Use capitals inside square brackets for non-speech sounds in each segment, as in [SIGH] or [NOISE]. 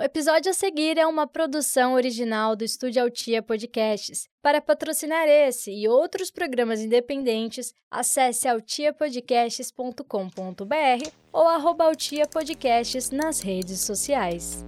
O episódio a seguir é uma produção original do Estúdio Altia Podcasts. Para patrocinar esse e outros programas independentes, acesse altiapodcasts.com.br ou arroba Altia Podcasts nas redes sociais.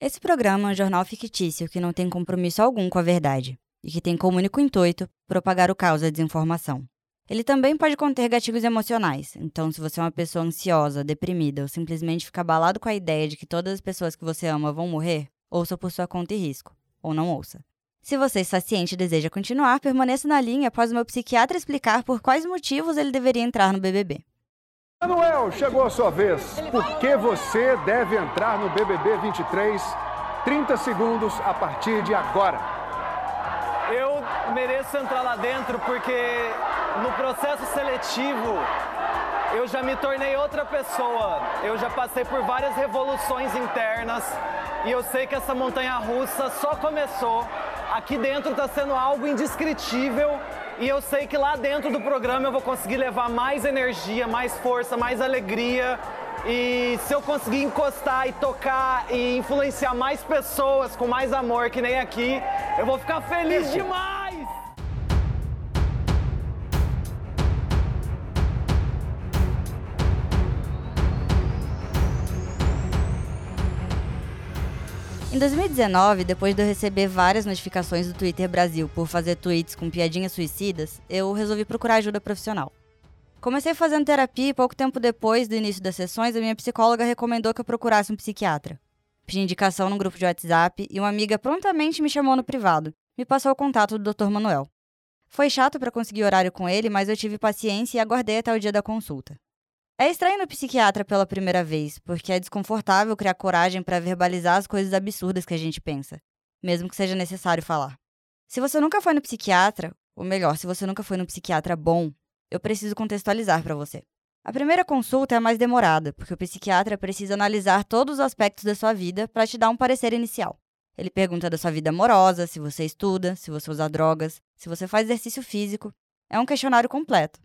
Esse programa é um jornal fictício que não tem compromisso algum com a verdade e que tem como único intuito propagar o caos da desinformação. Ele também pode conter gatilhos emocionais, então, se você é uma pessoa ansiosa, deprimida ou simplesmente fica abalado com a ideia de que todas as pessoas que você ama vão morrer, ouça por sua conta e risco, ou não ouça. Se você está ciente e deseja continuar, permaneça na linha após o meu psiquiatra explicar por quais motivos ele deveria entrar no BBB. Manuel, chegou a sua vez. Por que você deve entrar no BBB 23? 30 segundos a partir de agora. Eu mereço entrar lá dentro porque no processo seletivo eu já me tornei outra pessoa. Eu já passei por várias revoluções internas e eu sei que essa montanha russa só começou. Aqui dentro está sendo algo indescritível e eu sei que lá dentro do programa eu vou conseguir levar mais energia, mais força, mais alegria. E se eu conseguir encostar e tocar e influenciar mais pessoas com mais amor que nem aqui, eu vou ficar feliz demais! Em 2019, depois de eu receber várias notificações do Twitter Brasil por fazer tweets com piadinhas suicidas, eu resolvi procurar ajuda profissional. Comecei fazendo terapia e pouco tempo depois do início das sessões, a minha psicóloga recomendou que eu procurasse um psiquiatra. Pedi indicação num grupo de WhatsApp e uma amiga prontamente me chamou no privado. Me passou o contato do Dr. Manuel. Foi chato para conseguir horário com ele, mas eu tive paciência e aguardei até o dia da consulta. É estranho no psiquiatra pela primeira vez, porque é desconfortável criar coragem para verbalizar as coisas absurdas que a gente pensa, mesmo que seja necessário falar. Se você nunca foi no psiquiatra, ou melhor, se você nunca foi no psiquiatra bom, eu preciso contextualizar para você. A primeira consulta é a mais demorada, porque o psiquiatra precisa analisar todos os aspectos da sua vida para te dar um parecer inicial. Ele pergunta da sua vida amorosa, se você estuda, se você usa drogas, se você faz exercício físico. É um questionário completo.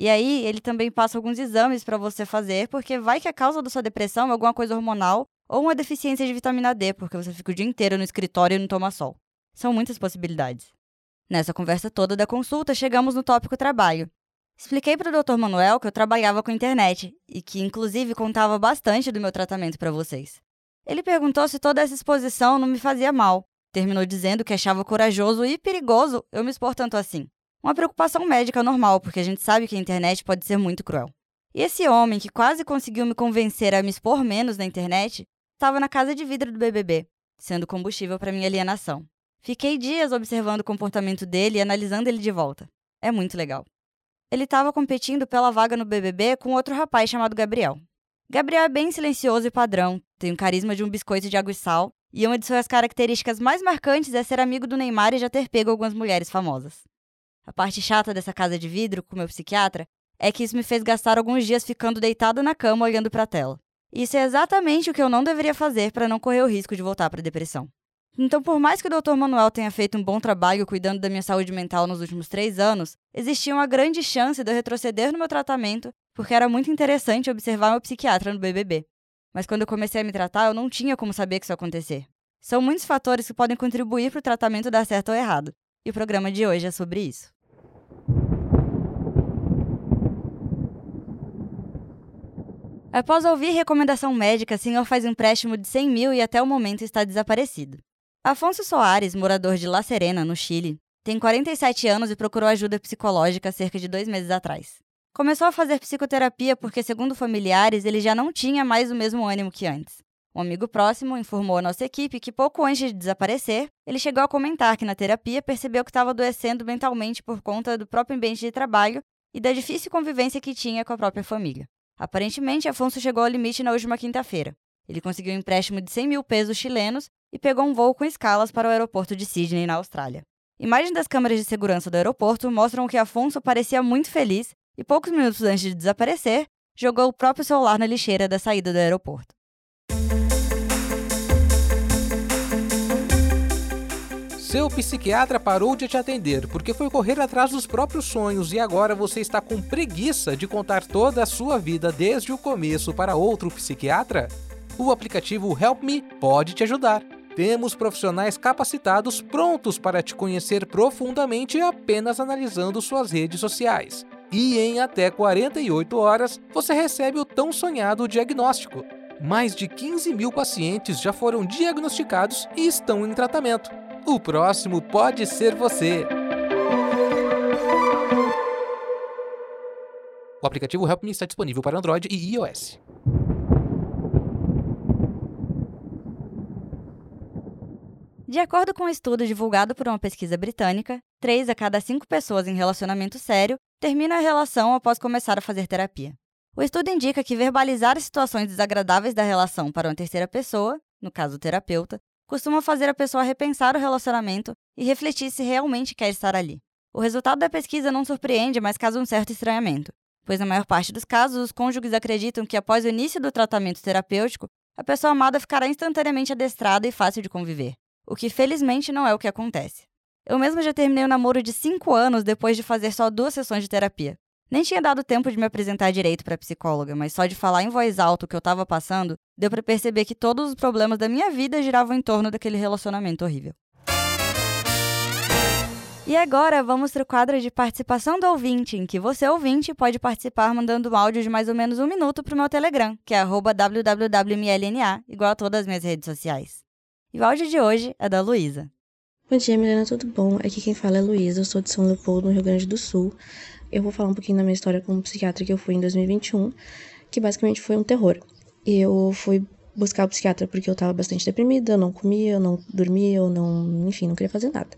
E aí, ele também passa alguns exames para você fazer, porque vai que a causa da sua depressão é alguma coisa hormonal ou uma deficiência de vitamina D, porque você fica o dia inteiro no escritório e não toma sol. São muitas possibilidades. Nessa conversa toda da consulta, chegamos no tópico trabalho. Expliquei para o Dr. Manuel que eu trabalhava com internet e que, inclusive, contava bastante do meu tratamento para vocês. Ele perguntou se toda essa exposição não me fazia mal. Terminou dizendo que achava corajoso e perigoso eu me expor tanto assim. Uma preocupação médica normal, porque a gente sabe que a internet pode ser muito cruel. E esse homem que quase conseguiu me convencer a me expor menos na internet estava na casa de vidro do BBB, sendo combustível para minha alienação. Fiquei dias observando o comportamento dele e analisando ele de volta. É muito legal. Ele estava competindo pela vaga no BBB com outro rapaz chamado Gabriel. Gabriel é bem silencioso e padrão, tem o carisma de um biscoito de água e sal, e uma de suas características mais marcantes é ser amigo do Neymar e já ter pego algumas mulheres famosas. A parte chata dessa casa de vidro com meu psiquiatra é que isso me fez gastar alguns dias ficando deitado na cama olhando para a tela. Isso é exatamente o que eu não deveria fazer para não correr o risco de voltar para a depressão. Então, por mais que o Dr. Manuel tenha feito um bom trabalho cuidando da minha saúde mental nos últimos três anos, existia uma grande chance de eu retroceder no meu tratamento, porque era muito interessante observar meu psiquiatra no BBB. Mas quando eu comecei a me tratar, eu não tinha como saber que isso ia acontecer. São muitos fatores que podem contribuir para o tratamento dar certo ou errado, e o programa de hoje é sobre isso. Após ouvir recomendação médica, senhor faz empréstimo de 100 mil e até o momento está desaparecido. Afonso Soares, morador de La Serena, no Chile, tem 47 anos e procurou ajuda psicológica cerca de dois meses atrás. Começou a fazer psicoterapia porque, segundo familiares, ele já não tinha mais o mesmo ânimo que antes. Um amigo próximo informou a nossa equipe que, pouco antes de desaparecer, ele chegou a comentar que na terapia percebeu que estava adoecendo mentalmente por conta do próprio ambiente de trabalho e da difícil convivência que tinha com a própria família. Aparentemente, Afonso chegou ao limite na última quinta-feira. Ele conseguiu um empréstimo de 100 mil pesos chilenos e pegou um voo com escalas para o aeroporto de Sydney, na Austrália. Imagens das câmeras de segurança do aeroporto mostram que Afonso parecia muito feliz e, poucos minutos antes de desaparecer, jogou o próprio celular na lixeira da saída do aeroporto. Seu psiquiatra parou de te atender porque foi correr atrás dos próprios sonhos e agora você está com preguiça de contar toda a sua vida desde o começo para outro psiquiatra? O aplicativo Help Me pode te ajudar. Temos profissionais capacitados prontos para te conhecer profundamente apenas analisando suas redes sociais. E em até 48 horas você recebe o tão sonhado diagnóstico. Mais de 15 mil pacientes já foram diagnosticados e estão em tratamento. O próximo pode ser você. O aplicativo Help Me está disponível para Android e iOS. De acordo com um estudo divulgado por uma pesquisa britânica, 3 a cada 5 pessoas em relacionamento sério terminam a relação após começar a fazer terapia. O estudo indica que verbalizar situações desagradáveis da relação para uma terceira pessoa, no caso o terapeuta, costuma fazer a pessoa repensar o relacionamento e refletir se realmente quer estar ali. O resultado da pesquisa não surpreende, mas causa um certo estranhamento, pois na maior parte dos casos os cônjuges acreditam que após o início do tratamento terapêutico, a pessoa amada ficará instantaneamente adestrada e fácil de conviver o que felizmente não é o que acontece. Eu mesmo já terminei um namoro de 5 anos depois de fazer só duas sessões de terapia. Nem tinha dado tempo de me apresentar direito para psicóloga, mas só de falar em voz alta o que eu estava passando, deu para perceber que todos os problemas da minha vida giravam em torno daquele relacionamento horrível. E agora vamos para o quadro de participação do ouvinte, em que você, ouvinte, pode participar mandando um áudio de mais ou menos um minuto para o meu Telegram, que é www.mlna, igual a todas as minhas redes sociais. E o áudio de hoje é da Luísa. Bom dia, Milena, tudo bom? Aqui quem fala é Luísa, eu sou de São Leopoldo, no Rio Grande do Sul. Eu vou falar um pouquinho da minha história como psiquiatra que eu fui em 2021, que basicamente foi um terror. Eu fui buscar o psiquiatra porque eu tava bastante deprimida, eu não comia, eu não dormia, eu não, enfim, não queria fazer nada.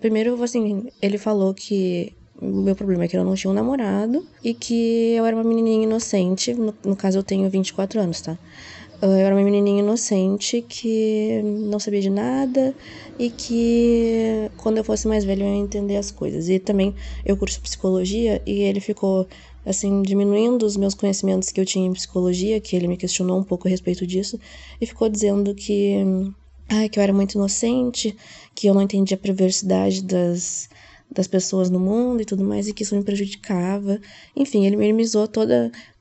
Primeiro, assim, ele falou que o meu problema é que eu não tinha um namorado e que eu era uma menininha inocente, no, no caso eu tenho 24 anos, tá? Eu era uma menininha inocente que não sabia de nada e que quando eu fosse mais velha eu ia entender as coisas. E também eu curso psicologia e ele ficou assim diminuindo os meus conhecimentos que eu tinha em psicologia, que ele me questionou um pouco a respeito disso e ficou dizendo que ai, que eu era muito inocente, que eu não entendia a perversidade das das pessoas no mundo e tudo mais, e que isso me prejudicava. Enfim, ele minimizou todo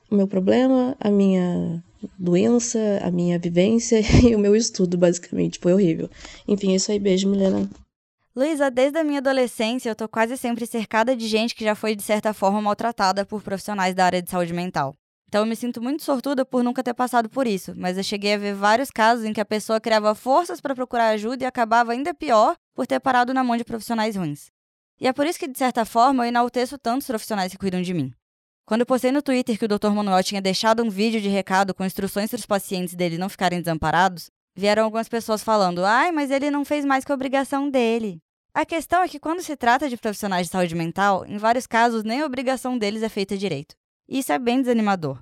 o meu problema, a minha doença, a minha vivência [LAUGHS] e o meu estudo, basicamente. Foi horrível. Enfim, é isso aí. Beijo, Milena. Luísa, desde a minha adolescência, eu tô quase sempre cercada de gente que já foi, de certa forma, maltratada por profissionais da área de saúde mental. Então eu me sinto muito sortuda por nunca ter passado por isso, mas eu cheguei a ver vários casos em que a pessoa criava forças para procurar ajuda e acabava ainda pior por ter parado na mão de profissionais ruins. E é por isso que, de certa forma, eu enalteço tantos profissionais que cuidam de mim. Quando eu postei no Twitter que o Dr. Manuel tinha deixado um vídeo de recado com instruções para os pacientes dele não ficarem desamparados, vieram algumas pessoas falando: ai, mas ele não fez mais que a obrigação dele. A questão é que, quando se trata de profissionais de saúde mental, em vários casos nem a obrigação deles é feita direito. Isso é bem desanimador.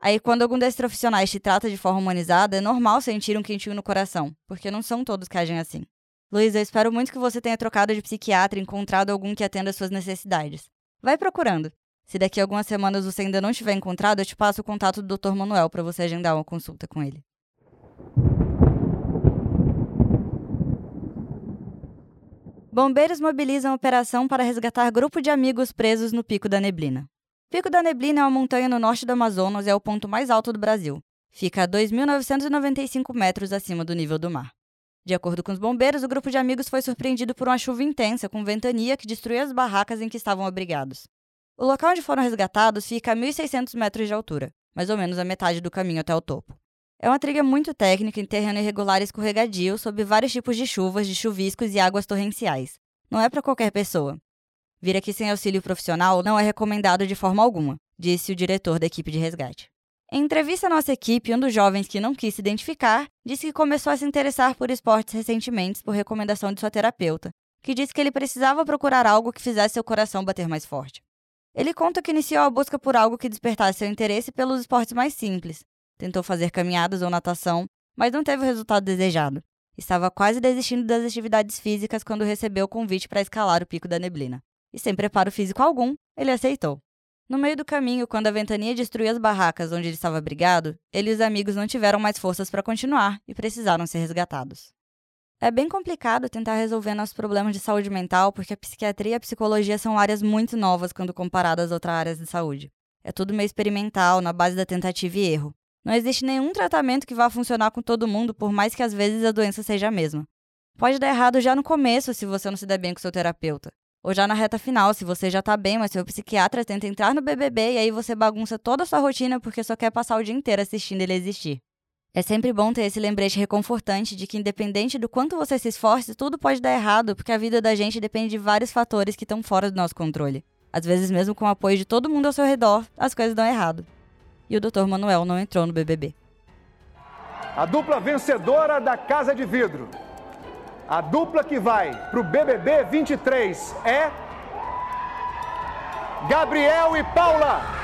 Aí, quando algum desses profissionais te trata de forma humanizada, é normal sentir um quentinho no coração, porque não são todos que agem assim. Luísa, eu espero muito que você tenha trocado de psiquiatra e encontrado algum que atenda às suas necessidades. Vai procurando. Se daqui a algumas semanas você ainda não tiver encontrado, eu te passo o contato do Dr. Manuel para você agendar uma consulta com ele. Bombeiros mobilizam operação para resgatar grupo de amigos presos no Pico da Neblina. Pico da Neblina é uma montanha no norte do Amazonas e é o ponto mais alto do Brasil. Fica a 2.995 metros acima do nível do mar. De acordo com os bombeiros, o grupo de amigos foi surpreendido por uma chuva intensa com ventania que destruiu as barracas em que estavam abrigados. O local onde foram resgatados fica a 1.600 metros de altura, mais ou menos a metade do caminho até o topo. É uma trilha muito técnica em terreno irregular e escorregadio, sob vários tipos de chuvas, de chuviscos e águas torrenciais. Não é para qualquer pessoa. Vir aqui sem auxílio profissional não é recomendado de forma alguma, disse o diretor da equipe de resgate. Em entrevista à nossa equipe, um dos jovens que não quis se identificar disse que começou a se interessar por esportes recentemente por recomendação de sua terapeuta, que disse que ele precisava procurar algo que fizesse seu coração bater mais forte. Ele conta que iniciou a busca por algo que despertasse seu interesse pelos esportes mais simples. Tentou fazer caminhadas ou natação, mas não teve o resultado desejado. Estava quase desistindo das atividades físicas quando recebeu o convite para escalar o Pico da Neblina. E sem preparo físico algum, ele aceitou. No meio do caminho, quando a ventania destruiu as barracas onde ele estava abrigado, ele e os amigos não tiveram mais forças para continuar e precisaram ser resgatados. É bem complicado tentar resolver nossos problemas de saúde mental, porque a psiquiatria e a psicologia são áreas muito novas quando comparadas a outras áreas de saúde. É tudo meio experimental, na base da tentativa e erro. Não existe nenhum tratamento que vá funcionar com todo mundo, por mais que às vezes a doença seja a mesma. Pode dar errado já no começo se você não se der bem com seu terapeuta. Ou já na reta final, se você já tá bem, mas seu psiquiatra tenta entrar no BBB e aí você bagunça toda a sua rotina porque só quer passar o dia inteiro assistindo ele existir. É sempre bom ter esse lembrete reconfortante de que, independente do quanto você se esforce, tudo pode dar errado, porque a vida da gente depende de vários fatores que estão fora do nosso controle. Às vezes, mesmo com o apoio de todo mundo ao seu redor, as coisas dão errado. E o Dr. Manuel não entrou no BBB. A dupla vencedora da Casa de Vidro. A dupla que vai pro BBB 23 é. Gabriel e Paula.